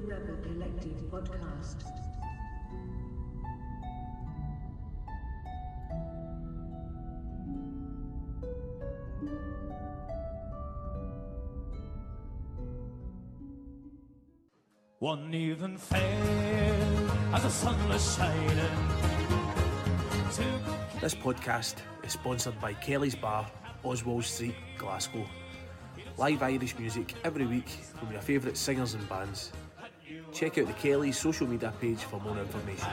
the Rebel Collective podcast. One even fell as the sun was shining. This podcast is sponsored by Kelly's Bar, Oswald Street, Glasgow. Live Irish music every week from your favourite singers and bands. Check out the Kelly's social media page for more information.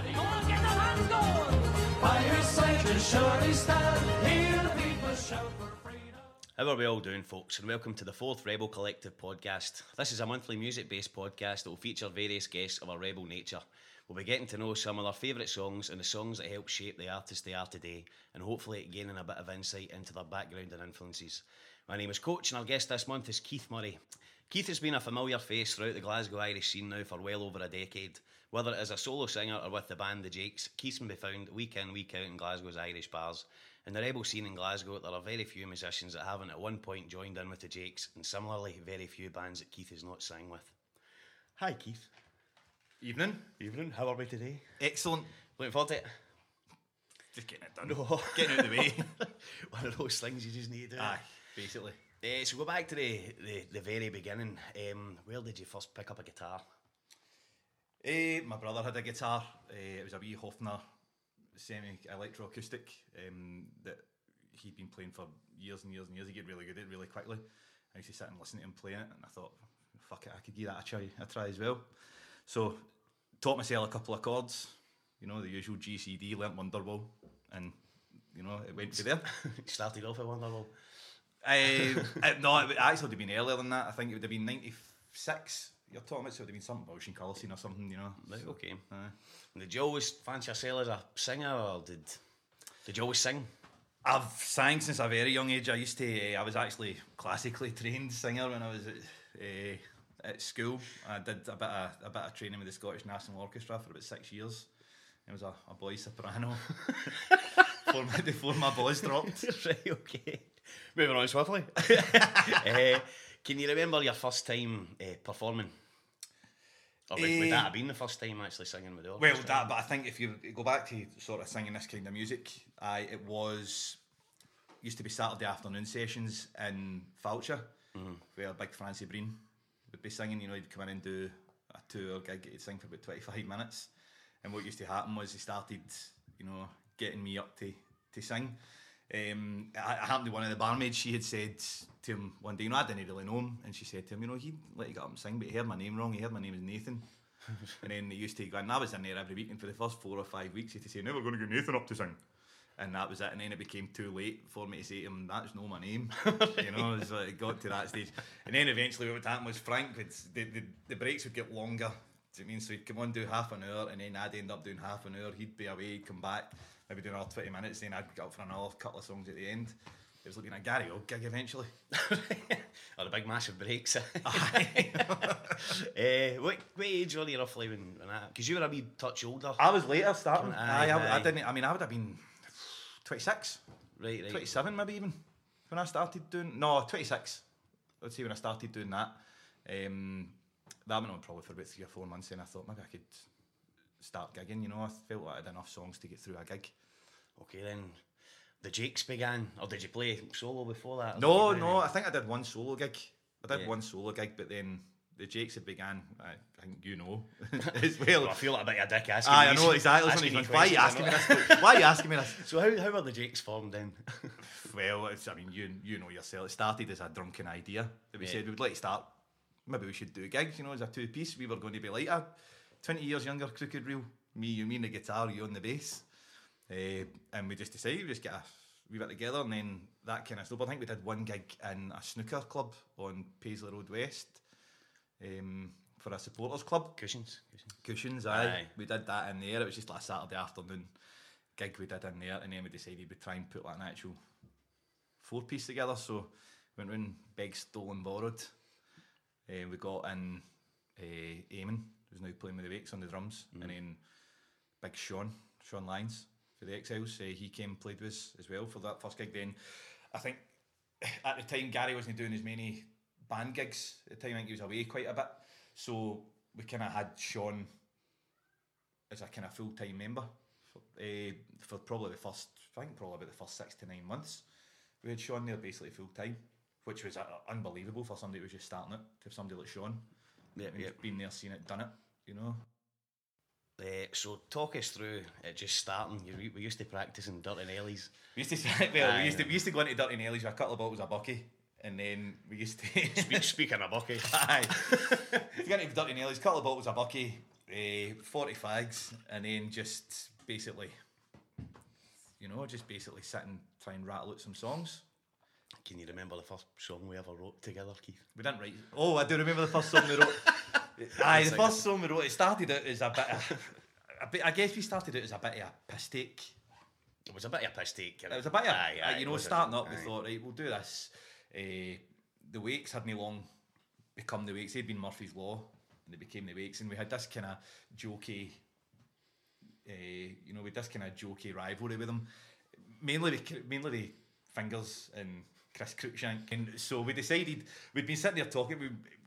How are we all doing, folks? And welcome to the fourth Rebel Collective podcast. This is a monthly music based podcast that will feature various guests of a rebel nature. We'll be getting to know some of their favourite songs and the songs that help shape the artists they are today, and hopefully gaining a bit of insight into their background and influences. My name is Coach, and our guest this month is Keith Murray. Keith has been a familiar face throughout the Glasgow Irish scene now for well over a decade. Whether it is a solo singer or with the band The Jakes, Keith can be found week in, week out in Glasgow's Irish bars. In the rebel scene in Glasgow, there are very few musicians that haven't at one point joined in with The Jakes, and similarly, very few bands that Keith has not sang with. Hi, Keith. Evening. Evening. How are we today? Excellent. Looking forward to it. Just getting it done. No. Getting out of the way. One of those things you just need to do. Aye, basically. Uh, so go back to the, the, the very beginning. Um, where did you first pick up a guitar? Eh, my brother had a guitar. Eh, it was a wee Hofner semi electroacoustic um, that he'd been playing for years and years and years. He get really good at it really quickly. I used to sit and listen to him playing it, and I thought, fuck it, I could give that a try, a try as well. So, taught myself a couple of chords, you know, the usual GCD, learnt Wonderwall, and you know, it went to there. Started off at Wonderwall. Uh, uh, no, it would actually would have been earlier than that. I think it would have been 96. You're talking about, so it would have been something about Ocean Colour Scene or something, you know. Right, So, okay. And Did you always fancy yourself as a singer, or did did you always sing? I've sang since a very young age. I used to, uh, I was actually classically trained singer when I was at, uh, at school. I did a bit of a bit of training with the Scottish National Orchestra for about six years. It was a, a boy soprano before, my, before my balls dropped. right, okay. Moving on swiftly. uh, can you remember your first time uh, performing? Or would, would Eh, that have been the first time actually singing with the orchestra? Well, that, but I think if you go back to sort of singing this kind of music, I it was used to be Saturday afternoon sessions in Falcher, where Big Francie Breen would be singing. You know, he'd come in and do a two-hour gig. He'd sing for about twenty-five minutes, and what used to happen was he started, you know, getting me up to to sing. Um, I, I happened to one of the barmaids. She had said to him one day, you know, I didn't really know him, and she said to him, you know, he let you get up and sing, but he heard my name wrong. He heard my name as Nathan. and then they used to go, and I was in there every week, and for the first four or five weeks, he used to say, now we're going to get Nathan up to sing. And that was it. And then it became too late for me to say to him, that's not my name. you know, it, like, it got to that stage. And then eventually what would happen was Frank, would, the, the, the breaks would get longer. Do you mean? So he'd come on, do half an hour, and then I'd end up doing half an hour. He'd be away, come back, maybe do another 20 minutes, then I'd get up for another couple of songs at the end. It was looking at Gary Old gig eventually. or the big massive breaks. uh, what, what age were you roughly when, when that? Because you were a wee touch older. I was later starting. Aye, Aye, I, I didn't. I mean, I would have been 26, right, right. 27 maybe even when I started doing. No, 26. I'd say when I started doing that. Um, that went on probably for about three or four months, and I thought maybe I could start gigging. You know, I felt like I had enough songs to get through a gig. Okay, then the Jakes began, or did you play solo before that? No, no, I think I did one solo gig. I did Yeah. one solo gig, but then the Jakes had began. I think you know as well. Well, I feel like a bit of a dick asking Aye, I these- know exactly. asking Why are you asking me I this? Why are you asking me this? So how, how were the Jakes formed then? Well, I mean, you you know yourself. It started as a drunken idea that we Yeah. said we would like to start. Maybe we should do gigs, you know, as a two piece. We were going to be like a twenty years younger crooked reel. Me, you, me, on the guitar, you on the bass. Uh, and we just decided we just get a we bit together, and then that kind of snowballed. I think we did one gig in a snooker club on Paisley Road West um, for a supporters club. Cushions. Cushions. Cushions, aye. Aye. We did that in there. It was just like a Saturday afternoon gig we did in there, and then we decided we'd try and put like an actual four piece together. So we went round Beg Stolen Borrowed. Uh, we got in uh, Eamon, who's now playing with the Wakes on the drums, and then Big Sean, Sean Lyons for the Exiles. Uh, he came played with us as well for that first gig. Then I think at the time Gary wasn't doing as many band gigs. At the time I think he was away quite a bit. So we kind of had Sean as a kind of full time member for, uh, for probably the first, I think probably about the first six to nine months. We had Sean there basically full time, which was uh, unbelievable for somebody who was just starting it to somebody like Sean. Yeah, yeah. been there, seen it, done it. You know, Uh, so talk us through it just starting. You, we used to practice in Dirty Nellies. we used to well, we used to we used to go into Dirty Nellies with a couple of bottles of Bucky, and then we used to Speak, speaking of bucket, Aye. you get into Dirty Nellies, couple of bottles of Bucky, uh, 40 fags, and then just basically, you know, just basically sit and try and rattle out some songs. Can you remember the first song we ever wrote together, Keith? We didn't write. Oh, I do remember the first song we wrote. Aye, the first song we wrote. It started out as a bit. Of, a bit I guess we started out as a bit of a piss take. It was a bit of a piss take. It was a bit of, aye, aye, you know, starting up, we aye. thought, right, we'll do this. Uh, the Wakes hadn't long become the Wakes. They'd been Murphy's Law, and they became the Wakes, and we had this kind of jokey, uh, you know, with this kind of jokey rivalry with them. Mainly, mainly the Fingers and Chris Cruikshank. And so we decided, we'd been sitting there talking,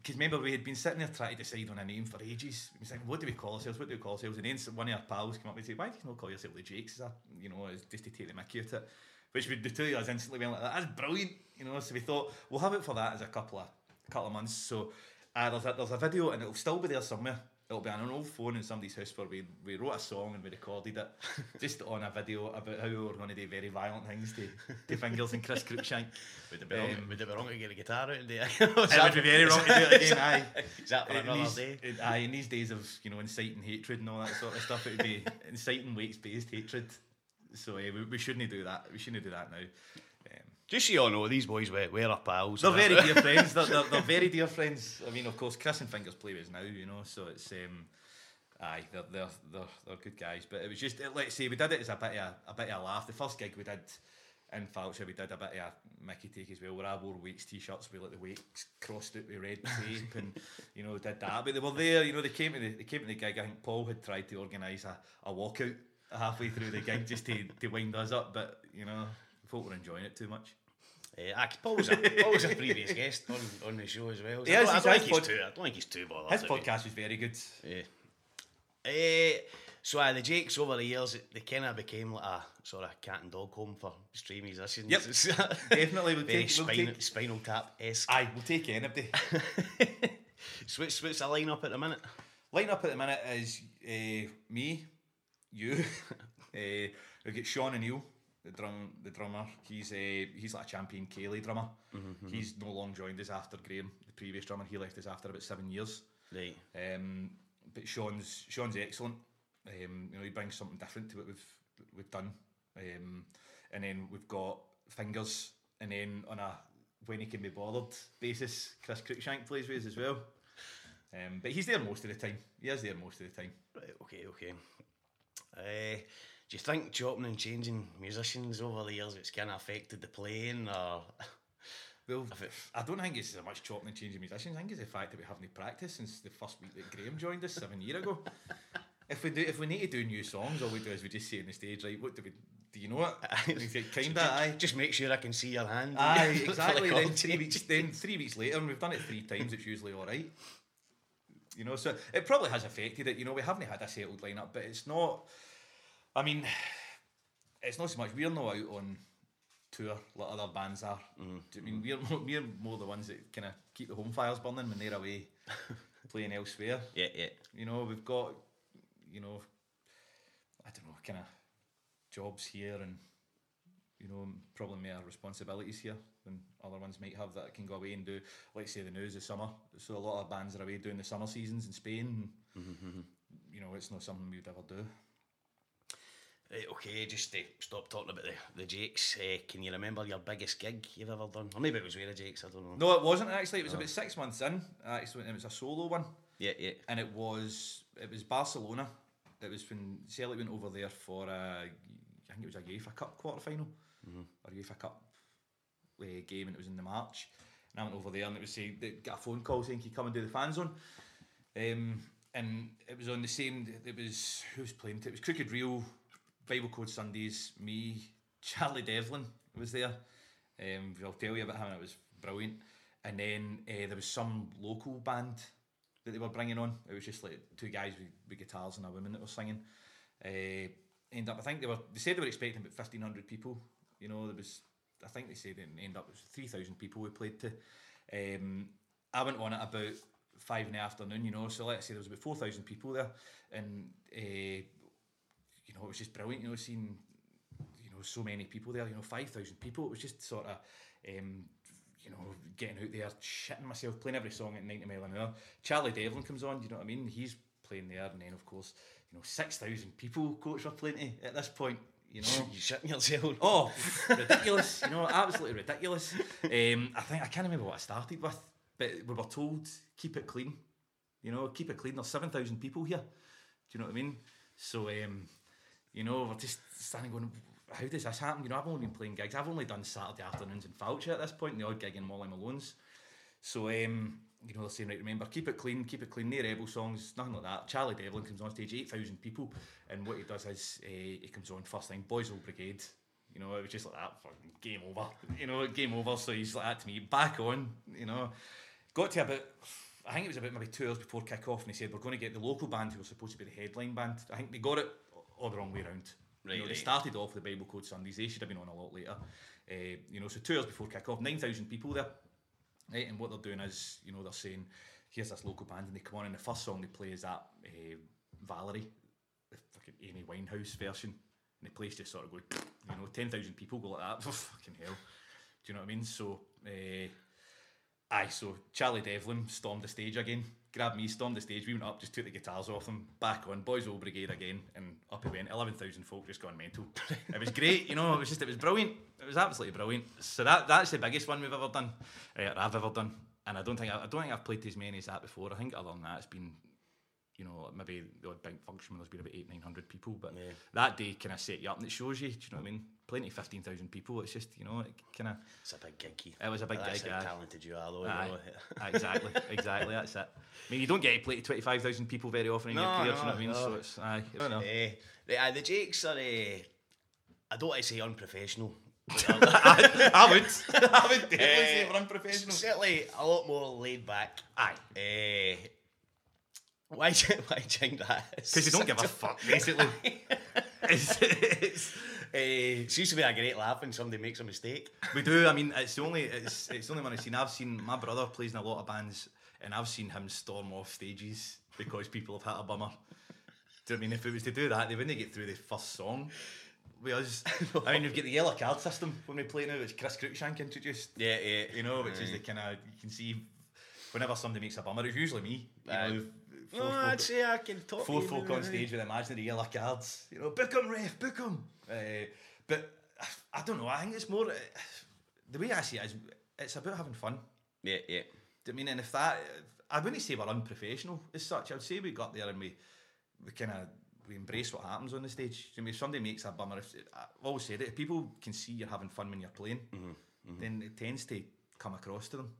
because remember, we had been sitting there trying to decide on a name for ages. We was like, what do we call ourselves? What do we call ourselves? And then one of our pals came up and said, why do you not call yourself the Jakes? That, you know, just to take the mickey out it. Which we, the two of us instantly went like, that's brilliant. You know, so we thought, we'll have it for that as a couple of couple of months. So uh, there's, a, there's a video and it'll still be there somewhere. It'll be on an old phone in somebody's house where we, we wrote a song and we recorded it just on a video about how we were going to do very violent things to, to Fingers and Chris Cruikshank. Would it be wrong, Um, would it be wrong to get a guitar out and do it? It would be very wrong to do it again, aye. Is that for In another these, day? aye, in these days of you know inciting hatred and all that sort of stuff, it would be inciting weights-based hatred. So uh, we, we shouldn't do that. We shouldn't do that now. Um, Just so you all know, these boys were, were our pals. they're very dear friends. They're, they're, they're very dear friends. I mean, of course, Chris and Fingers play with us now, you know. So it's um, aye, they're, they're they're they're good guys. But it was just let's say we did it as a bit of a, a bit of a laugh. The first gig we did in Falcher, we did a bit of a Mickey take as well, where I wore Wakes t-shirts with like the Wakes crossed out with red tape, and you know did that. But they were there. You know, they came to the they came to the gig. I think Paul had tried to organise a, a walkout halfway through the gig just to to wind us up, but you know. Folk were enjoying it too much. Uh, Paul, was a, Paul was a previous guest on, on the show as well. So Yes, I, don't, I, don't think his he's pod- too, I don't think he's too bothered. His podcast was very good. Yeah. Eh, so uh, the Jakes over the years, they kind of became like a sort of cat and dog home for stream musicians. Yep. Definitely, we'll Very take- we'll spinal, take- spinal tap esque. Aye, we'll take anybody. so what's, what's the lineup at the minute? Line up at the minute is uh, me, you. uh, we've got Sean O'Neill, the drum, the drummer. He's uh, he's like a champion ceilidh drummer. He's no long joined us after Graham, the previous drummer. He left us after about seven years. Right. Um, but Sean's Sean's excellent. Um, you know, he brings something different to what we've we've done. Um, and then we've got fingers, and then on a when he can be bothered basis, Chris Cruikshank plays with us as well. Um, but he's there most of the time. He is there most of the time. Right, okay, okay. Uh, do you think chopping and changing musicians over the years it's kind of affected the playing or Well, it- I don't think it's so much chopping and changing musicians. I think it's the fact that we haven't practiced since the first week that Graham joined us seven years ago. If we do, if we need to do new songs, all we do is we just say on the stage, right? What do we? Do you know it? Kinda, aye. just make sure I can see your hand? Aye, exactly. then three weeks, then three weeks later, and we've done it three times. It's usually all right. You know, so it probably has affected it. You know, we haven't had a settled lineup, but it's not. I mean, it's not so much. We're not out on tour like other bands are. Mm-hmm. Do mean we're more, we're more the ones that kind of keep the home fires burning when they're away playing elsewhere. Yeah, yeah. You know, we've got, you know, I don't know, kind of jobs here and, you know, probably more responsibilities here than other ones might have that can go away and do, like say the news this summer. So a lot of bands are away doing the summer seasons in Spain. And, You know, it's not something we'd ever do. Right, okay, just to stop talking about the, the Jakes, uh, can you remember your biggest gig you've ever done? Or maybe it was with the Jakes, I don't know. No, it wasn't actually. It was about six months in. Actually, and it was a solo one. Yeah, yeah. and it was it was Barcelona. It was when Celtic went over there for a, I think it was a UEFA Cup quarter final or UEFA Cup uh, game, and it was in the March. And I went over there, and it was saying they got a phone call saying, "Can you come and do the fan zone?" Um, and it was on the same. It was who was playing? It was Crooked Reel, Bible Code Sundays, me, Charlie Devlin was there. Um, I'll tell you about him. It was brilliant. And then uh, there was some local band that they were bringing on. It was just like two guys with, with guitars and a woman that were singing. Uh, end up, I think they were. They said they were expecting about fifteen hundred people. You know, there was. I think they said it end up it was three thousand people we played to. Um, I went on at about five in the afternoon. You know, so let's say there was about four thousand people there, and uh, you know it was just brilliant. You know, seeing you know so many people there. You know, five thousand people. It was just sort of. Um, you know, getting out there, shitting myself, playing every song at 90 mile an hour. Charlie Devlin comes on, do you know what I mean? He's playing there, and then, of course, you know, 6,000 people, coach, were playing at this point, you know. You shitting yourself. Oh, ridiculous! you know, absolutely ridiculous. Um, I think I can't remember what I started with, but we were told keep it clean. You know, keep it clean. There's seven thousand people here. Do you know what I mean? So, um, you know, we're just standing going, how does this happen? You know, I've only been playing gigs. I've only done Saturday afternoons in Falcha at this point, and the odd gig in Molly Malone's. So, um, you know, they're saying, right, remember, keep it clean, keep it clean, no rebel songs, nothing like that. Charlie Devlin comes on stage, 8,000 people, and what he does is uh, he comes on first thing, Boys Old Brigade. You know, it was just like that, fucking game over. You know, game over. So he's like that to me, back on, you know. Got to about, I think it was about maybe two hours before kick off, and he said, We're going to get the local band who was supposed to be the headline band. I think they got it all the wrong way around. Right, you know, right. They started off with the Bible Code Sundays, they should have been on a lot later. Uh, you know, so two hours before kick off, 9,000 people there. Right, and what they're doing is, you know, they're saying, here's this local band, and they come on, and the first song they play is that uh, Valerie, the fucking Amy Winehouse version, and the place just sort of go, you know, 10,000 people go like that, fucking hell. Do you know what I mean? So, uh, aye, so Charlie Devlin stormed the stage again, grabbed me, stormed the stage, we went up, just took the guitars off them, back on, Boys Old Brigade again, and up he went, 11,000 folk just gone mental. it was great, you know, it was just, it was brilliant. It was absolutely brilliant. So that that's the biggest one we've ever done, uh, I've ever done. And I don't think I, I don't think I've played as many as that before. I think than that, it's been, you know, maybe the odd bank function when there's been about eight, nine hundred people. But Yeah. that day kind of set you up, and it shows you. Do you know what I mean? Plenty fifteen thousand people. It's just you know, it kind of. It's a big gig. It was a big That's gig, how aye. talented you are, though. Aye. Exactly, exactly. That's it. I mean, you don't get to play to twenty five thousand people very often in your No, career. do you know what I mean? no. So it's aye. I don't know. Eh, the, Jakes are, eh, I don't want to say unprofessional. I would, I would definitely Eh, say we're unprofessional. Certainly a lot more laid back. Aye. Eh, why, why think that? Because you don't give a fuck, basically. it's, it's, eh, It seems to be a great laugh when somebody makes a mistake. we do. I mean, it's the only it's it's the only one I've seen. I've seen my brother plays in a lot of bands, and I've seen him storm off stages because people have had a bummer. Do you know I mean if it was to do that, they wouldn't get through the first song. We us, I mean, we've got the yellow card system when we play now, which Chris Cruikshank introduced. Yeah, yeah. You know, which is the kind of you can see whenever somebody makes a bummer, it's usually me. You Aye. know, four No, folk- I'd say I can talk four to you, folk maybe. on stage with imaginary yellow cards. You know, book 'em, ref, book 'em. Uh, but I don't know. I think it's more uh, the way I see it is it's about having fun. Yeah, yeah. Do you mean? And if that, I wouldn't say we're unprofessional as such. I would say we got there and we we kind of we embrace what happens on the stage. I mean, if somebody makes a bummer, if, I've always said it. If people can see you're having fun when you're playing, then it tends to come across to them.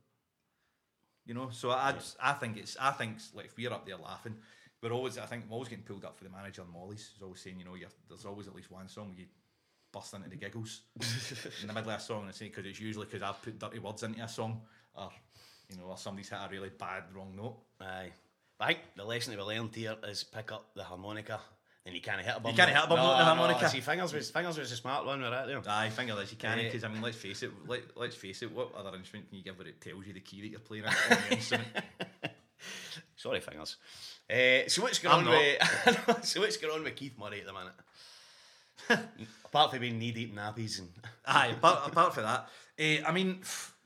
You know, so I I think it's I think like if we're up there laughing, we're always I think we're always getting pulled up for the manager and Molly's. He's always saying, you know, you're, there's always at least one song where you bust into the giggles in the middle of a song, and I say because it's usually because I've put dirty words into a song, or you know, or somebody's hit a really bad wrong note. Aye. But I think the lesson that we learned here is pick up the harmonica. And you can't hit a bum. can't hit a bum no, with the no, see, fingers was fingers was a smart one. We're there. Aye, finger this you can Yeah. because I mean, let's face it. Let, let's face it. What other instrument can you give where it tells you the key that you're playing on? Sorry, fingers. Uh, so what's going I'm on with so what's going on with Keith Murray at the minute? Apart from being knee deep nappies and Aye, apart, apart from that, eh, I mean,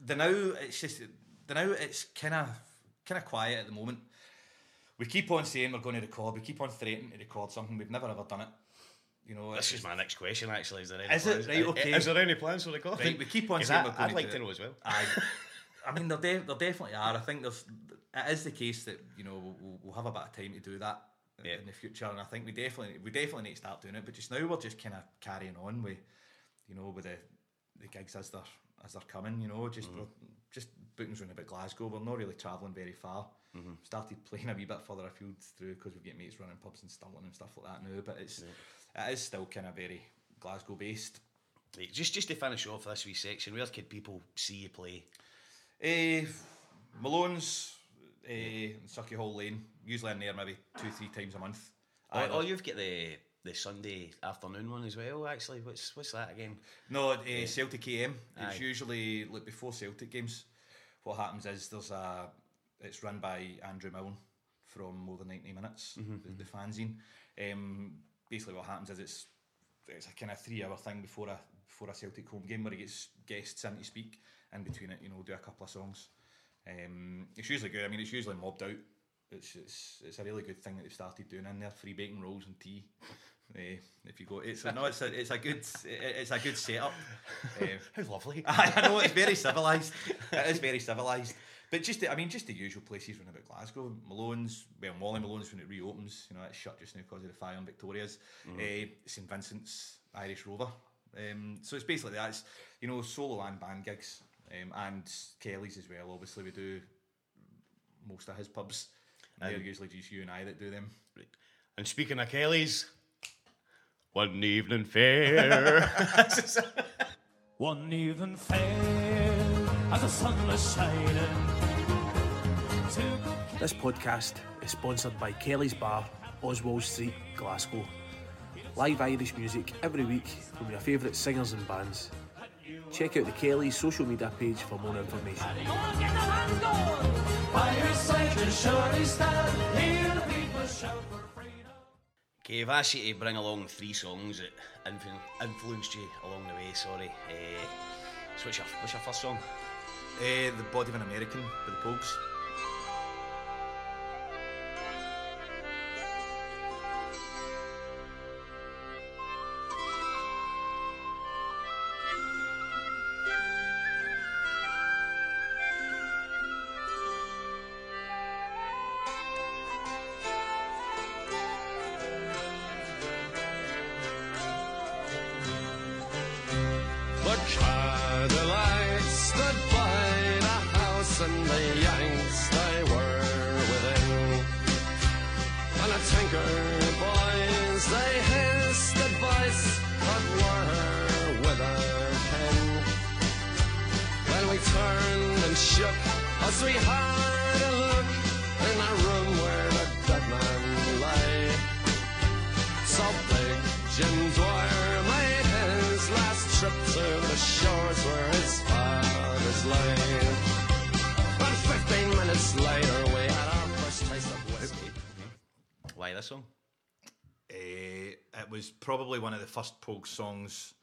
the now it's just the now it's kind of kind of quiet at the moment. We keep on saying we're going to record. We keep on threatening to record something. We've never ever done it. You know, this is my next question. Actually, is there any Is it? plans? Right, okay. Is there any plans for recording? Right, we keep on saying I, we're going I'd like to it. know as well. Aye. I mean, there, de- there definitely are. I think there's, it is the case that you know we'll, we'll have a bit of time to do that in- Yeah. in the future, and I think we definitely we definitely need to start doing it. But just now we're just kind of carrying on with, you know, with the the gigs as they're as they're coming. You know, just mm-hmm. we're just bookings around about Glasgow. We're not really travelling very far. Started playing a wee bit further afield through because we've got mates running pubs in Stirling and stuff like that now. But it's it is still kind of very Glasgow based. Just just to finish off this wee section, where could people see you play? Eh, Malone's uh, in Sauchiehall Lane. Usually in there maybe two, three times a month. Oh, oh, you've got the the Sunday afternoon one as well. Actually, what's what's that again? No, uh, Celtic AM. It's Aye. usually like before Celtic games. What happens is there's a. It's run by Andrew Milne from More Than Ninety Minutes, the, the fanzine. Um, basically, what happens is it's it's a kind of three hour thing before a before a Celtic home game where he gets guests in to speak. In between it, you know, do a couple of songs. Um, it's usually good. I mean, it's usually mobbed out. It's, it's it's a really good thing that they've started doing in there. Free bacon rolls and tea. Uh, if you go, it's a, no, it's a it's a good it- it's a good setup. Uh, How lovely. I know it's very civilised. It is very civilised. But just the, I mean, just the usual places round about Glasgow. Malone's, well, Molly Malone's when it reopens. You know, it's shut just now because of the fire on Victoria's. Uh, St Vincent's Irish Rover. Um, so it's basically that. It's you know solo and band gigs, um, and Kelly's as well. Obviously, we do most of his pubs. And they're usually just you and I that do them. And speaking of Kelly's, one evening fair. One evening fair as the sun was shining. This podcast is sponsored by Kelly's Bar, Oswald Street, Glasgow. Live Irish music every week from your favourite singers and bands. Check out the Kelly's social media page for more information. by your side, surely stand. Hear the people shout for freedom. Okay, I've asked you to bring along three songs that influ influenced you along the way, sorry. Uh, so what's your, what's your first song? Uh, the Body of an American by the Pogues. The first Pogue songs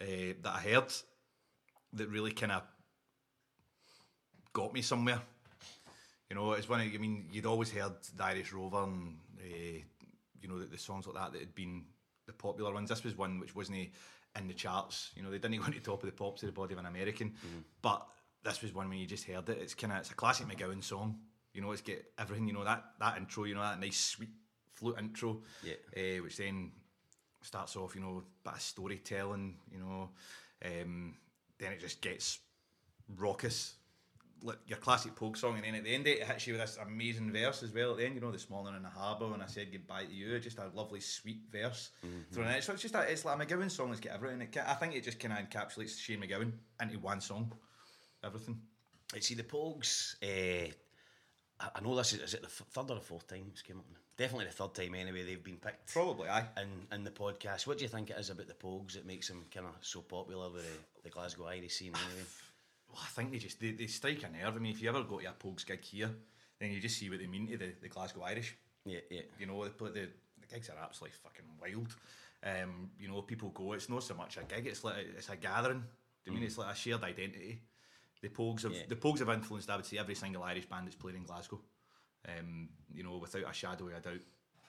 uh, that I heard that really kind of got me somewhere. You know, it's one of, I mean, you'd always heard the Irish Rover and, uh, you know, the, the songs like that that had been the popular ones. This was one which wasn't in the charts. You know, they didn't go to the top of the pops to the body of an American. But this was one when you just heard it. It's kind of, it's a classic MacGowan song. You know, it's get everything, you know, that, that intro, you know, that nice sweet flute intro. Yeah. Uh, which then starts off, you know, bit of storytelling, you know, um, then it just gets raucous, like your classic Pogue song, and then at the end it hits you with this amazing verse as well. At the end, you know, this morning in the harbour when I said goodbye to you, just a lovely sweet verse thrown in it. So it's just a, it's like a MacGowan song that's got everything. It, I think it just kind of encapsulates Shane MacGowan into one song, everything. Let's see the Pogues. Uh, I, I know this is, is it the third or the fourth time it's came up. Definitely the third time anyway. They've been picked Probably, aye. in in the podcast. What do you think it is about the Pogues that makes them kind of so popular with the, the Glasgow Irish scene anyway? Well, I think they just they, they strike a nerve. I mean, if you ever go to a Pogues gig here, then you just see what they mean to the, the Glasgow Irish. Yeah, yeah. You know, the, the, the gigs are absolutely fucking wild. Um, you know, people go. It's not so much a gig. It's like it's a gathering. Do you mean it's like a shared identity? The Pogues have Yeah. the Pogues have influenced. I would say every single Irish band that's played in Glasgow. Um, you know, without a shadow of a doubt.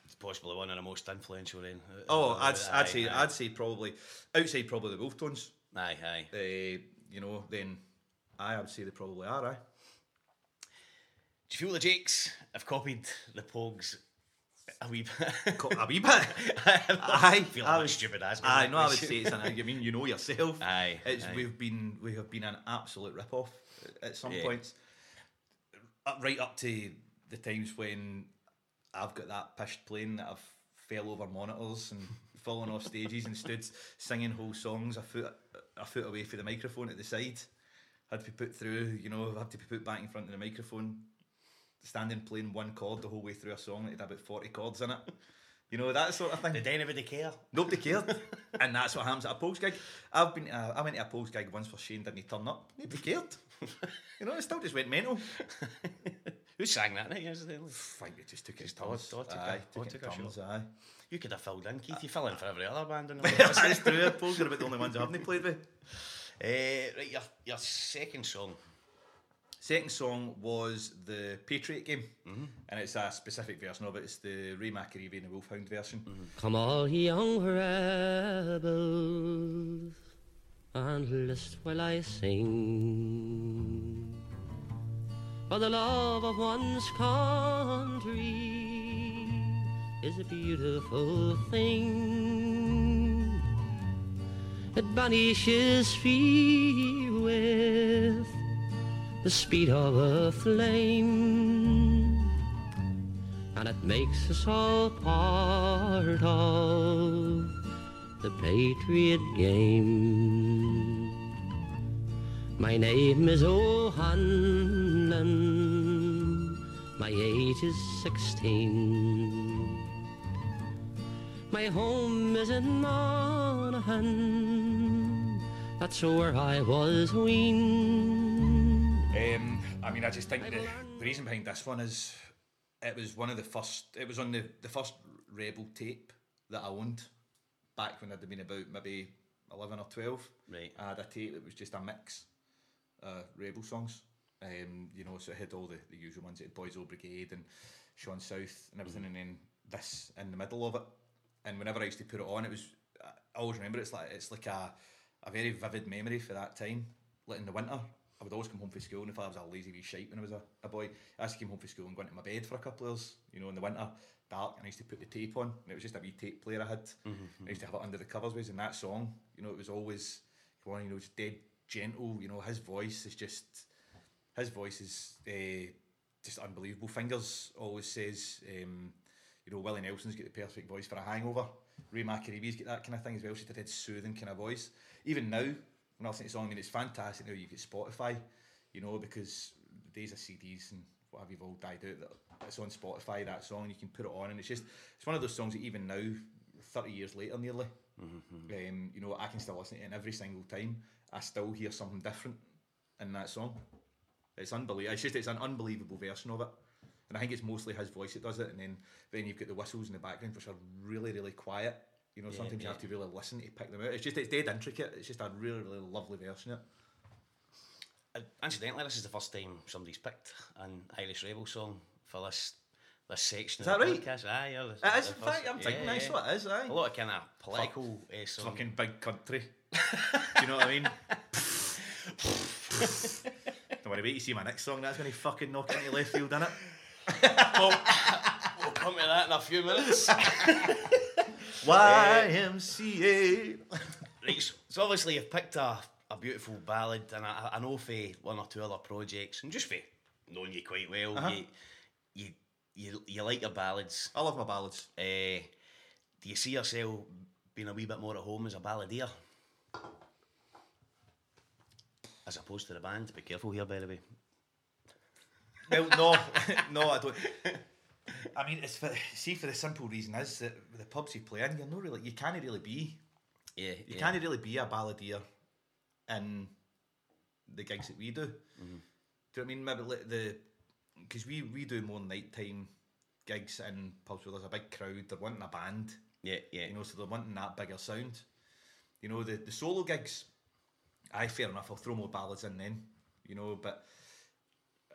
It's possibly one of the most influential then. Oh, I'd, Aye, I'd say aye. I'd say probably outside probably the Wolf Tones. Aye, aye. Uh, you know, then I would say they probably are. Aye. Do you feel the Jakes have copied the Pogues a wee bit? A wee bit. Aye, feel I a bit stupid as Aye, that no, I would say it's an. I mean, you know yourself. Aye, it's aye. we've been we have been an absolute rip off at some Yeah. points, up, right up to the times when I've got that pished plane that I've fell over monitors and fallen off stages and stood singing whole songs a foot a foot away from the microphone at the side. Had to be put through, you know, had to be put back in front of the microphone. standing playing one chord the whole way through a song that had about 40 chords in it. You know, that sort of thing. Did anybody care? Nobody cared. and that's what happens at a Pogues gig. I've been, uh, I went to a Pogues gig once for Shane didn't he turn up. Nobody cared. you know, it still just went mental. Who sang that night yesterday? I think it just took his Todd- turns. Todd took a- aye, Todd took, took it a aye. You could have filled in, Keith. You uh, fill in for every other band. And That's true. Pogues are about the only ones I haven't played with. uh, right, your, your second song. Second song was the Patriot game, mm-hmm. and it's a specific version of it. It's the Ray McAreevy and the Wolfhound version. Mm-hmm. Come all ye young rebels and list while I sing. For the love of one's country is a beautiful thing. It banishes fear with the speed of a flame and it makes us all part of the Patriot game. My name is O'Hanlon, my age is sixteen. My home is in Monaghan, that's where I was weaned. Um, I mean, I just think the, the reason behind this one is it was one of the first. It was on the the first Rebel tape that I owned back when I'd been about maybe eleven or twelve. Right. I had a tape that was just a mix, uh, Rebel songs. Um, you know, so it had all the, the usual ones. It had Boys Old Brigade and Sean South and everything, and then this in the middle of it. And whenever I used to put it on, it was I always remember it's like it's like a a very vivid memory for that time. Like in the winter, I would always come home from school, and if I was a lazy wee shite when I was a, a boy, I used to come home from school and go into my bed for a couple of hours. You know, in the winter, dark, and I used to put the tape on, and it was just a wee tape player I had. And I used to have it under the covers was and that song, you know, it was always you know, it's dead gentle. You know, his voice is just his voice is uh, just unbelievable. Fingers always says, um, you know, Willie Nelson's got the perfect voice for a hangover. Ray McAreevy's got that kind of thing as well. She's a dead soothing kind of voice. Even now, when I listen to the song, I mean, it's fantastic now you get Spotify, you know, because the days of CDs and what have you all died out. It's on Spotify, that song, you can put it on, and it's just, it's one of those songs that even now, 30 years later nearly, um, you know, I can still listen to it, and every single time I still hear something different in that song. It's unbelievable. It's just it's an unbelievable version of it, and I think it's mostly his voice that does it. And then then you've got the whistles in the background, which are really really quiet. You know, sometimes you have to really listen to pick them out. It's just it's dead intricate. It's just a really really lovely version of it. Uh, incidentally, this is the first time somebody's picked an Irish Rebel song for this this section Is of that the right? podcast. Aye, yeah, the- It is. In first- fact, I'm thinking yeah, yeah. What it is, aye. A lot of kind of political uh, songs. Fucking big country. Do you know what I mean? Don't wait. You see my next song. That's going to fucking knock into left field, innit? Well, we'll come to that in a few minutes. YMCA. Right, so- so obviously you've picked a, a beautiful ballad, and I, I know for one or two other projects, and just for knowing you quite well, Uh-huh. you, you you you like your ballads. I love my ballads. Uh, do you see yourself being a wee bit more at home as a balladeer? As opposed to the band, be careful here, by the way. Well, no, no, I don't. I mean, it's for, see for the simple reason is that the pubs you play in, you're not really, you can't really be, Yeah, you yeah. can't really be a balladeer in the gigs that we do. Mm-hmm. Do you know what I mean? Maybe like the because we we do more nighttime gigs in pubs where there's a big crowd. They're wanting a band, yeah, yeah. you know, so they're wanting that bigger sound. You know, the the solo gigs, I fair enough. I'll throw more ballads in then, you know, but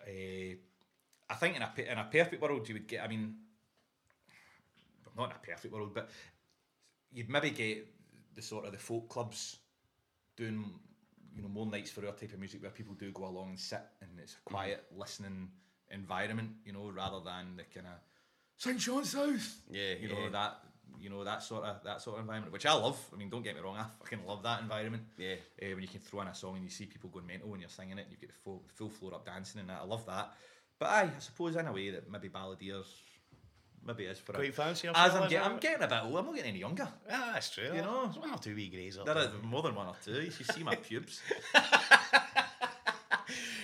uh, I think in a in a perfect world you would get. I mean, not in a perfect world, but you'd maybe get the sort of the folk clubs doing you know more nights for our type of music where people do go along and sit and it's a quiet listening environment, you know, rather than the kind of St John South, Yeah, you know that you know that sort of that sort of environment, which I love. I mean, don't get me wrong, I fucking love that environment. Yeah. Uh, when you can throw in a song and you see people going mental when you're singing it, and you get the full, full floor up dancing and that. I love that. But aye, I suppose in a way that maybe balladeers, maybe it is for Quite a, fancy As I'm, get, I'm getting a bit old. I'm not getting any younger. Ah, that's true. You know. There's one or two wee greys up There there. is more than one or two. You should see my pubes.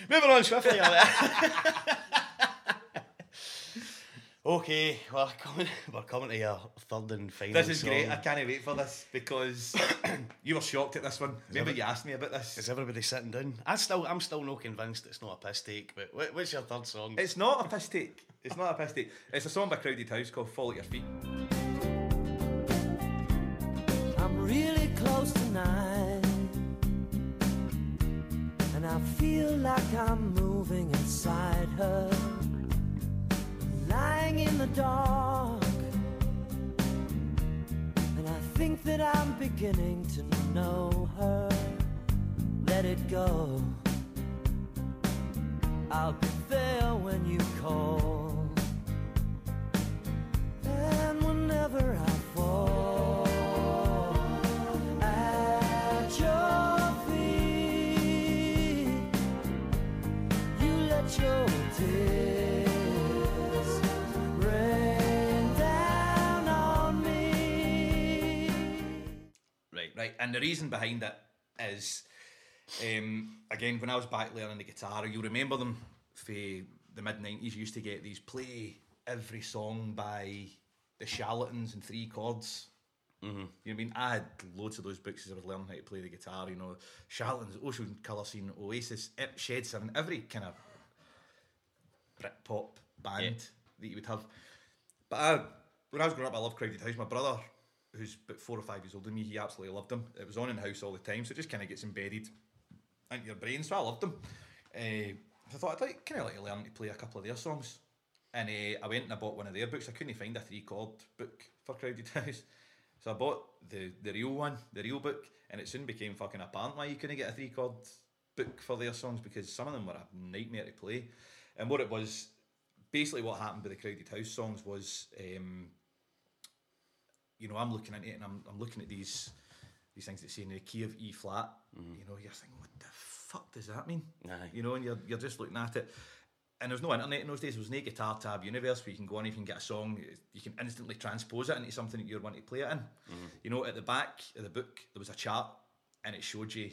Moving on swiftly. on there. Okay, well, coming, we're coming to your third and final. This is song. great. I can't wait for this because you were shocked at this one. Remember you asked me about this? Is everybody sitting down? I still, I'm still not convinced it's not a piss take. But what, what's your third song? It's not a piss take. It's not a piss take. It's a song by Crowded House called Fall at Your Feet. I'm really close tonight. And I feel like I'm moving inside her. Lying in the dark. And I think that I'm beginning to know her. Let it go. I'll be there when you call. And whenever I and the reason behind it is, um, again, when I was back learning the guitar, you'll remember them for the mid 90s, you used to get these play every song by the Charlatans in three chords. Mm-hmm. You know what I mean? I had loads of those books as I was learning how to play the guitar, you know, Charlatans, Ocean Colour Scene, Oasis, eh, Shed 7, every kind of Britpop band Yeah. that you would have. But I, when I was growing up, I loved Crowded House. My brother, who's about four or five years older than me, he absolutely loved them. It was on in the house all the time, so it just kind of gets embedded into your brain. So I loved them. Uh, I thought I'd like kind of like to learn to play a couple of their songs. And uh, I went and I bought one of their books. I couldn't find a three chord book for Crowded House. So I bought the, the real one, the real book, and it soon became fucking apparent why you couldn't get a three chord book for their songs because some of them were a nightmare to play. And what it was, basically what happened with the Crowded House songs was, um, you know, I'm looking at it and I'm, I'm looking at these these things that say in the key of E flat. Mm-hmm. You know, you're thinking, what the fuck does that mean? Aye. You know, and you're, you're just looking at it. And there was no internet in those days. There was no guitar tab universe where you can go on, you can get a song, you can instantly transpose it into something that you're wanting to play it in. Mm-hmm. You know, at the back of the book, there was a chart and it showed you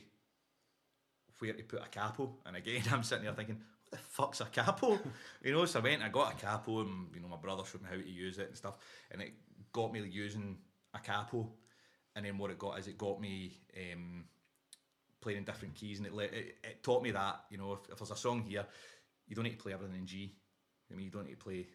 where to put a capo. And again, I'm sitting there thinking, what the fuck's a capo? you know, so I went, I got a capo, and you know, my brother showed me how to use it and stuff, and it got me using a capo. And then what it got is it got me um, playing in different keys, and it, let, it it taught me that you know if, if there's a song here, you don't need to play everything in G. I mean, you don't need to play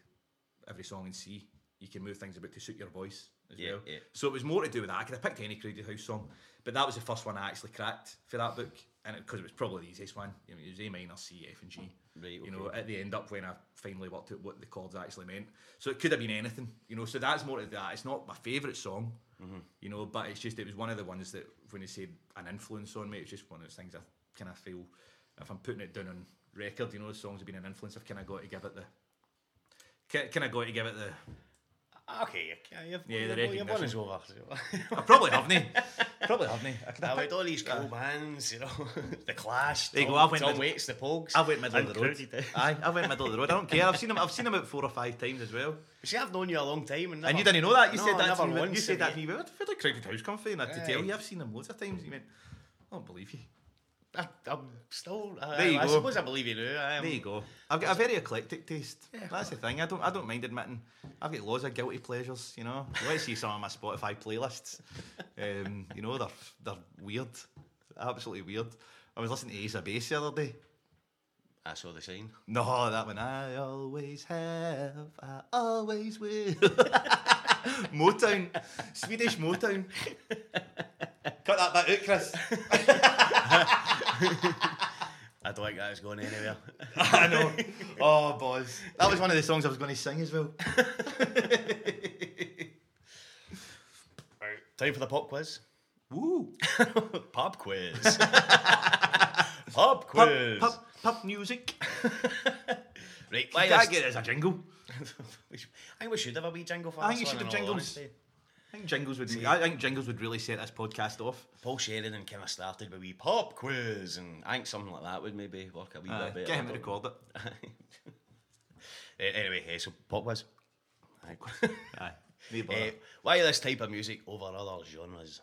every song in C. You can move things about to suit your voice as Yeah, well. yeah. So it was more to do with that. I could have picked any Crowded House song, but that was the first one I actually cracked for that book, and because it, was probably the easiest one. I mean, it was A minor, C, F, and G. Right, You know, at the end up when I finally worked out what the chords actually meant. So it could have been anything. You know, so that's more to that. It's not my favourite song. Mm-hmm. You know, but it's just it was one of the ones that when you say an influence on me, it's just one of those things I kind of feel if I'm putting it down on record, you know, the songs have been an influence. I've kind of got to give it the kind of got to give it the Okay, Yeah, you've, the you've won us recognition. over. I probably haven't. probably haven't. I could I have with all these cool bands, you know, the Clash. You Tom, go, I went Tom mid- Waits, the Pogues. I went middle of the road. Aye, I went middle of the road. I don't care. I've seen him. I've seen him about four or five times as well. See, I've known you a long time, and, never, and you didn't know that. You No, said that to me. You said that have to me. Where did Crowded House come from? And I had to tell you, I've seen him loads of times. You went, I don't believe you. I, I'm still. I, There you I go. suppose I believe you now. Am. There you go. I've got a very eclectic taste. Yeah, That's the thing. I don't. I don't mind admitting. I've got loads of guilty pleasures. You know. You want see some of my Spotify playlists? Um, you know, they're they're weird, absolutely weird. I was listening to Ace of Base the other day. I saw the sign. No, that one. I always have. I always will. Motown, Swedish Motown. Cut that back out, Chris. I don't think that's going anywhere. I know. Oh, boys. That was one of the songs I was going to sing as well. Time for the pop quiz. Woo. Pop quiz. pop quiz. pop, pub music. Right, I why can't this? get it as a jingle. I think we should have a wee jingle for I think you should have jingles. honesty. I think jingles would. I think jingles would really set this podcast off. Paul Sheridan kind of started with a wee pop quiz, and I think something like that would maybe work a wee Aye, bit better. get him to record it. Anyway, eh, so pop quiz. Aye. Aye. Need bother. Eh, why this type of music over other genres?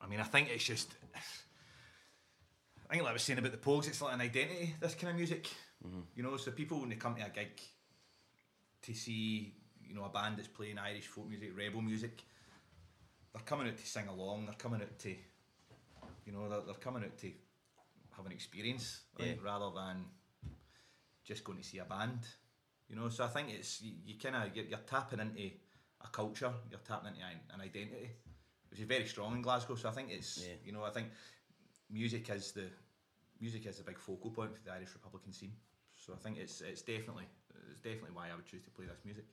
I mean, I think it's just. I think, like I was saying about the Pogues, it's like an identity. This kind of music, you know. So people when they come to a gig, to see you know a band that's playing Irish folk music, rebel music. They're coming out to sing along. They're coming out to, you know, they're, they're coming out to have an experience, I think, rather than just going to see a band. You know, so I think it's you, you kind of you're, you're tapping into a culture, you're tapping into an, an identity, which is very strong in Glasgow. So I think it's Yeah. you know I think music is the music is a big focal point for the Irish Republican scene. So I think it's it's definitely it's definitely why I would choose to play this music.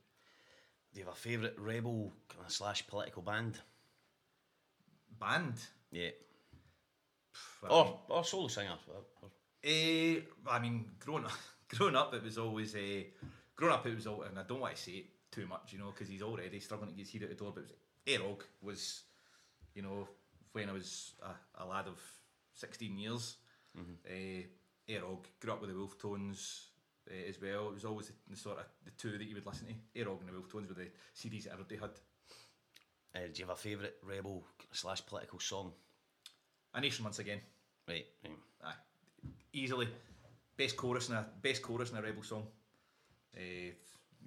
Do you have a favourite rebel slash political band? Band. Yeah. Or, or solo singer. Or- Eh, I mean, growing up, growing up, it was always a. growing up, it was all, and I don't want to say it too much, you know, because he's already struggling to get his head out the door. But it was, you know, when I was a, a lad of sixteen years. Uh, Eire Og grew up with the Wolf Tones uh, as well. It was always the, the sort of the two that you would listen to. Eire Og and the Wolf Tones were the CDs that everybody had. Uh, do you have a favourite rebel slash political song? A Nation once again. Right. right. Aye, easily best chorus in a best chorus in a rebel song. Uh,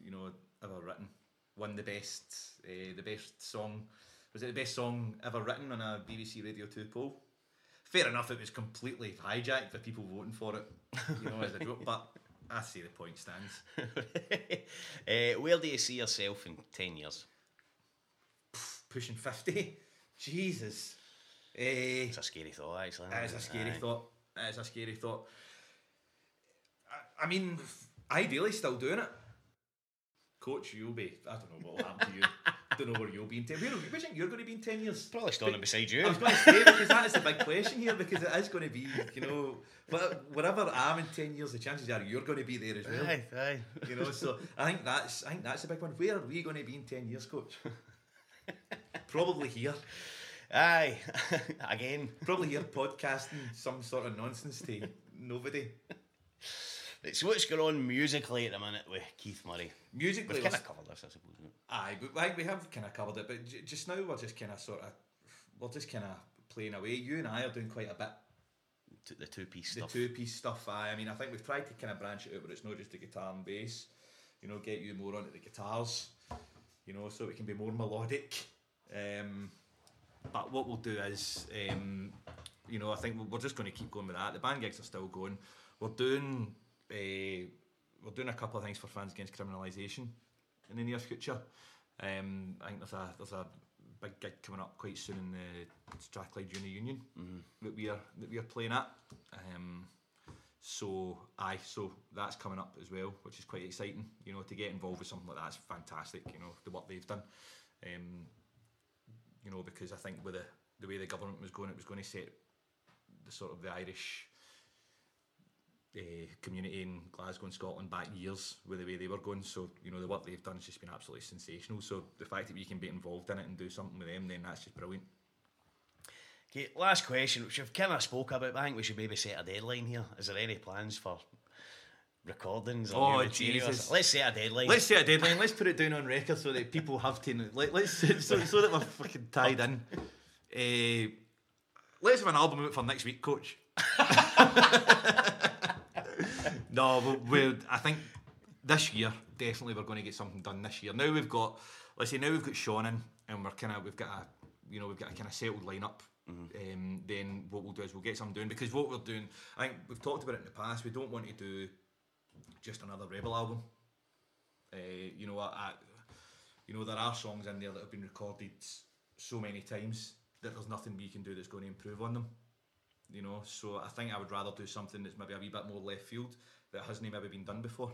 you know, ever written. Won the best uh, the best song. Was it the best song ever written on a BBC Radio Two poll? Fair enough, it was completely hijacked by people voting for it. You know, as a joke, but I see the point stands. uh, where do you see yourself in 10 years? Pushing fifty, Jesus. Uh, It's a scary thought, actually. It is a scary Aye. thought. It is a scary thought. I, I mean, ideally, still doing it. Coach, you'll be. I don't know what will happen to you. I don't know where you'll be in ten. Where, where you think you're going to be in ten years? Probably standing beside you. I was going to say because that is the big question here because it is going to be, you know, but wherever I am in ten years, the chances are you're going to be there as well. Aye, aye. You know, so I think that's I think that's a big one. Where are we going to be in ten years, coach? Probably here. Aye. Again. Probably here podcasting some sort of nonsense to nobody. Right, So what's going on musically at the minute with Keith Murray? Musically, We've kind of covered this, I suppose. Aye, but like, we have kind of covered it, but j- just now we're just kind of sort of, we're just kind of playing away. You and I are doing quite a bit. T- The two-piece stuff. The two piece stuff, aye. I mean, I think we've tried to kind of branch it out but it's not just the guitar and bass, you know, get you more onto the guitars, you know, so it can be more melodic. Um, but what we'll do is, um, you know, I think we're just going to keep going with that. The band gigs are still going. We're doing, uh, we're doing a couple of things for fans against criminalisation in the near future. Um, I think there's a there's a big gig coming up quite soon in the Strathclyde Junior Union that we are that we are playing at. Um, so aye, so that's coming up as well, which is quite exciting. You know, to get involved with something like that's fantastic. You know, the work they've done. Um, you know, because I think with the the way the government was going, it was going to set the sort of the Irish uh, community in Glasgow and Scotland back years with the way they were going. So you know the work they've done has just been absolutely sensational. So the fact that we can be involved in it and do something with them, then that's just brilliant. Okay, last question, which I've kind of spoke about, but I think we should maybe set a deadline here. Is there any plans for recordings or Oh. Jesus. Let's set a deadline. Let's set a deadline. Let's put it down on record so that people have to. Let, let's so, so that we're fucking tied in. Uh, let's have an album out for next week, Coach. no, but we'll, I think this year definitely we're going to get something done this year. Now we've got, let's say now we've got Sean in, and we're kind of we've got a, you know, we've got a kind of settled lineup. Um, then what we'll do is we'll get something doing because what we're doing, I think we've talked about it in the past. We don't want to do just another Rebel album. Uh, you know, I, I, you know, there are songs in there that have been recorded so many times that there's nothing we can do that's going to improve on them. You know, so I think I would rather do something that's maybe a wee bit more left field that hasn't maybe been done before.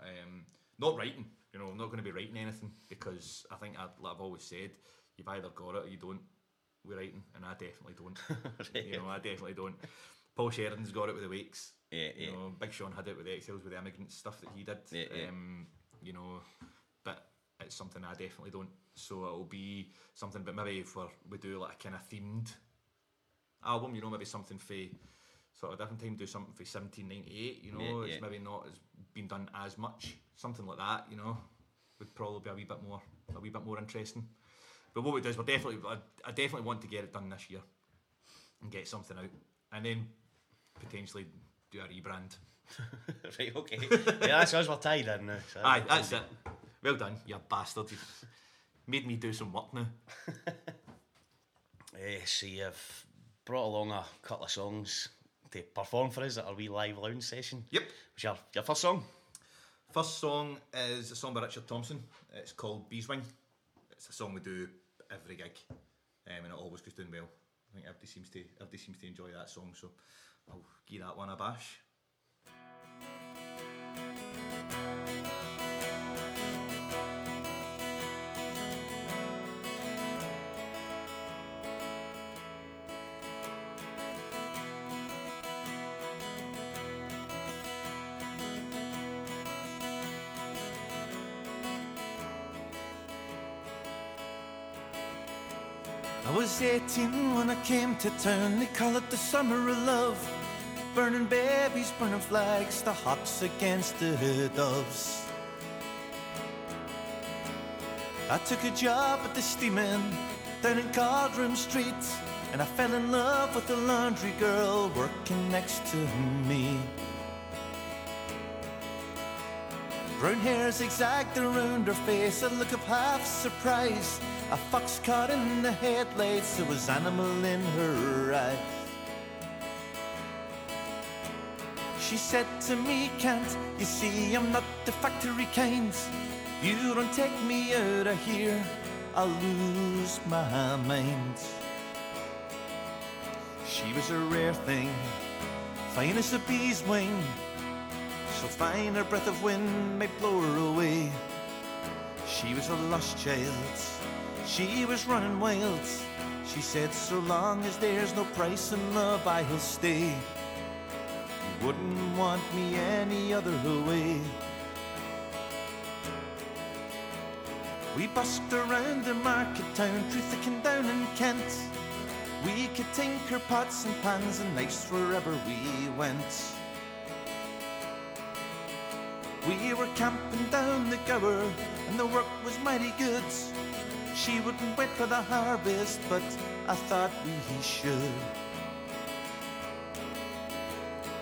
Um, not writing, you know, I'm not going to be writing anything because I think, I, like I've always said, you've either got it or you don't. We're writing, and I definitely don't. you know, I definitely don't. Paul Sheridan's got it with the Wakes. Yeah, You yeah. know, Big Sean had it with the Excels with the immigrant stuff that he did. Yeah, yeah. Um, you know, but it's something I definitely don't. So it'll be something, but maybe if we're, we do like a kind of themed album, you know, maybe something for sort of different time, do something for 1798, you know, Yeah, it's yeah. maybe not as been done as much, something like that, you know, would probably be a wee bit more, a wee bit more interesting. But what we do is we're definitely, I, I definitely want to get it done this year and get something out, and then potentially do a rebrand. right, okay. Yeah, that's us, we're tied in now. so Aye, that's it. Well done, you bastard. You've made me do some work now. Eh, so you've brought along a couple of songs to perform for us at our wee live lounge session. Yep. What's your, your first song? First song is a song by Richard Thompson. It's called Beeswing. It's a song we do every gig, um, and it always goes down well. I think everybody seems to everybody seems to enjoy that song, so I'll give that one a bash. Was 18 when I came to town. They call it the summer of love. Burning babies, burning flags, the hawks against the doves. I took a job at the steaming down in Caldrum Street, and I fell in love with the laundry girl working next to me. Brown hair zigzagged around her face, a look of half surprise. A fox caught in the headlights, there was animal in her eyes. She said to me, Can't you see I'm not the factory kind? You don't take me out of here, I'll lose my mind. She was a rare thing, fine as a bee's wing. So fine a breath of wind may blow her away. She was a lost child, she was running wild. She said, So long as there's no price in love, I'll stay. You wouldn't want me any other way. We busked around the market town, through thick and down in Kent. We could tinker pots and pans and knives wherever we went. We were camping down the Gower, and the work was mighty good. She wouldn't wait for the harvest, but I thought we should.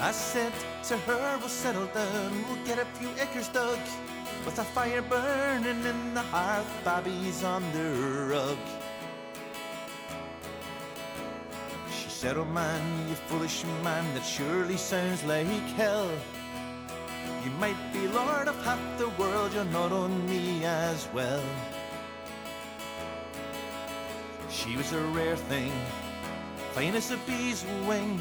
I said to her, we'll settle down, we'll get a few acres dug. With a fire burning in the hearth, Bobby's on the rug. She said, oh man, you foolish man, that surely sounds like hell. You might be lord of half the world, you're not on me as well. She was a rare thing, fine as a bee's wing.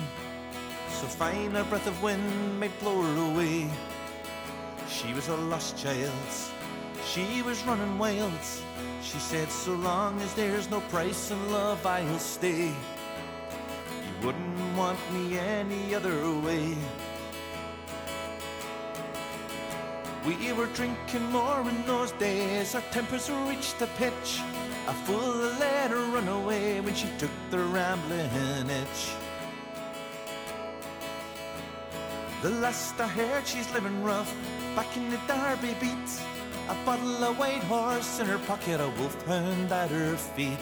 So fine a breath of wind might blow her away. She was a lost child, she was running wild. She said, So long as there's no price in love, I'll stay. You wouldn't want me any other way. We were drinking more in those days, our tempers reached a pitch. A fool let her run away when she took the rambling itch. The last I heard, she's living rough back in the Derby beat. A bottle of white horse in her pocket, a wolfhound at her feet.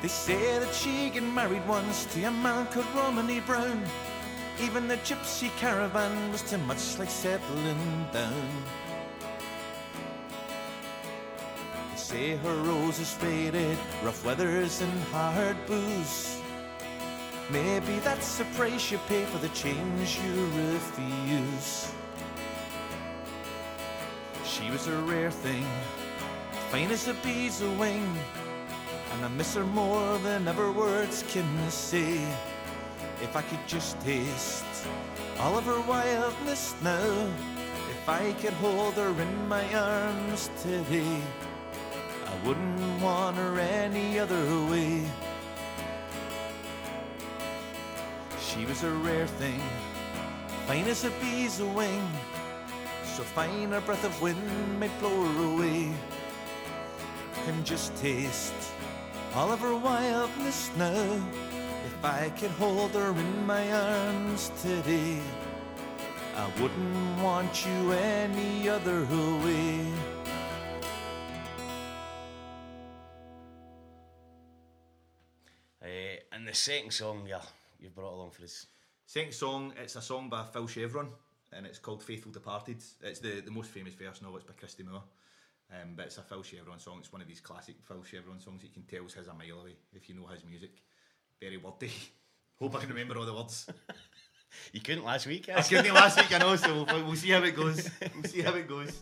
They say that she got married once to a man called Romany Brown. Even the gypsy caravan was too much like settling down. Say her roses faded, rough weathers and hard booze. Maybe that's the price you pay for the change you refuse. She was a rare thing, fine as a bee's wing, and I miss her more than ever words can say. If I could just taste all of her wildness now, if I could hold her in my arms today, I wouldn't want her any other way. She was a rare thing, fine as a bee's wing, so fine a breath of wind may blow her away. Can just taste all of her wildness now. If I could hold her in my arms today, I wouldn't want you any other way. The second song yeah, you've brought along for us. Second song, it's a song by Phil Chevron, and it's called Faithful Departed. It's the, the most famous version of it, it's by Christy Moore. Um, but it's a Phil Chevron song. It's one of these classic Phil Chevron songs that you can tell is his a mile away if you know his music. Very wordy. Hope I can remember all the words. You couldn't last week, I eh? couldn't last week, I know, so we'll, we'll see how it goes. We'll see how it goes.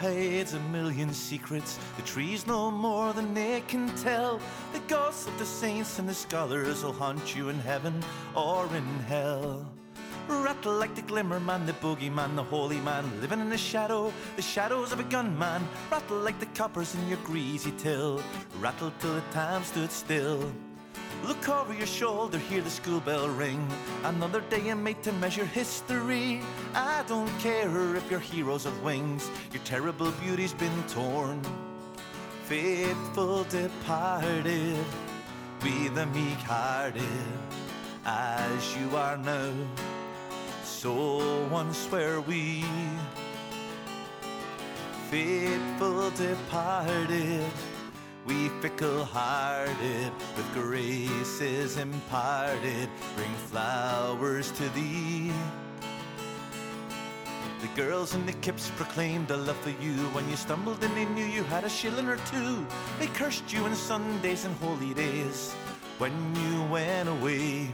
Hides a million secrets. The trees know more than they can tell. The ghosts of the saints and the scholars will haunt you in heaven or in hell. Rattle like the glimmer man, the boogeyman, the holy man, living in the shadow, the shadows of a gunman. Rattle like the coppers in your greasy till. Rattle till the time stood still. Look over your shoulder, hear the school bell ring. Another day and made to measure history. I don't care if you're heroes have wings, your terrible beauty's been torn. Faithful departed, be the meek hearted, as you are now. So once were we. Faithful departed. We fickle hearted, with graces imparted, bring flowers to thee. The girls in the kips proclaimed a love for you. When you stumbled and they knew you had a shilling or two, they cursed you on Sundays and holy days when you went away.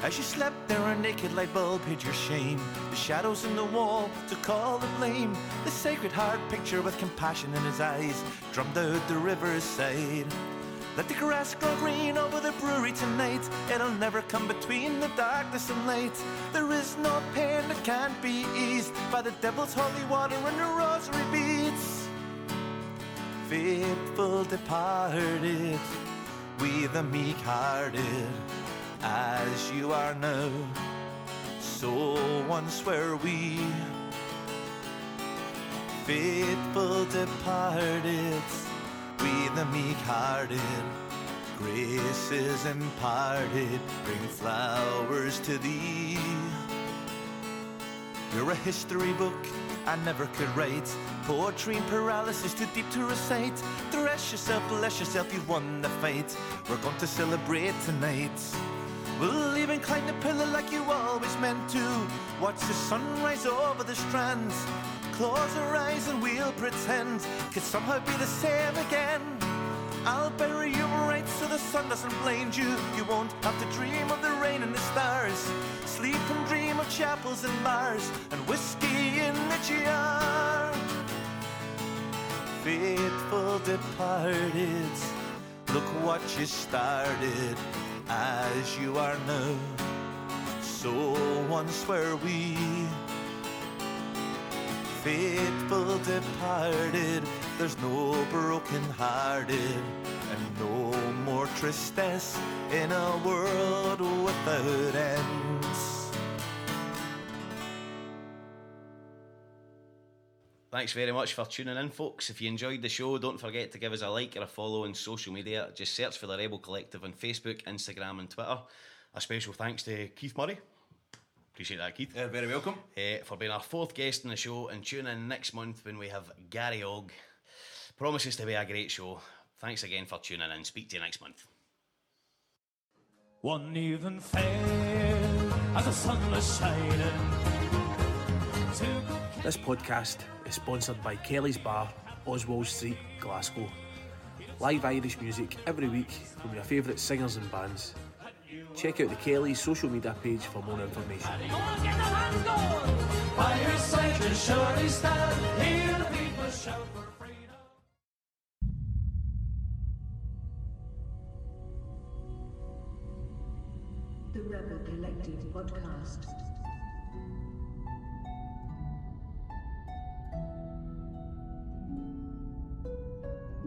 As you slept there, a naked light bulb hid your shame. The shadows in the wall took all the blame. The sacred heart picture with compassion in his eyes drummed out the river's side. Let the grass grow green over the brewery tonight. It'll never come between the darkness and light. There is no pain that can't be eased by the devil's holy water and the rosary beads. Faithful departed, we the meek hearted as you are now. So once were we, faithful departed, we the meek hearted. Grace is imparted, bring flowers to thee. You're a history book I never could write. Poetry and paralysis too deep to recite. Dress yourself, bless yourself, you've won the fight. We're going to celebrate tonight. We'll even climb the pillar like you always meant to. Watch the sunrise over the strands. Close our eyes and we'll pretend could somehow be the same again. I'll bury you right so the sun doesn't blind you. You won't have to dream of the rain and the stars. Sleep and dream of chapels and bars and whiskey in the jar. Faithful departed, look what you started as you are now. So once were we faithful departed. There's no broken hearted and no more tristesse in a world without ends. Thanks very much for tuning in, folks. If you enjoyed the show, don't forget to give us a like or a follow on social media. Just search for the Rebel Collective on Facebook, Instagram, and Twitter. A special thanks to Keith Murray. Appreciate that, Keith. Uh, very welcome. eh, for being our fourth guest in the show and tune in next month when we have Gary Ogg. Promises to be a great show. Thanks again for tuning in. Speak to you next month. One even fell as the sun was shining. This podcast is sponsored by Kelly's Bar, Oswald Street, Glasgow. Live Irish music every week from your favourite singers and bands. Check out the Kelly's social media page for more information. by your side, you surely stand. Hear the people shout for freedom. The Rebel Collective Podcast.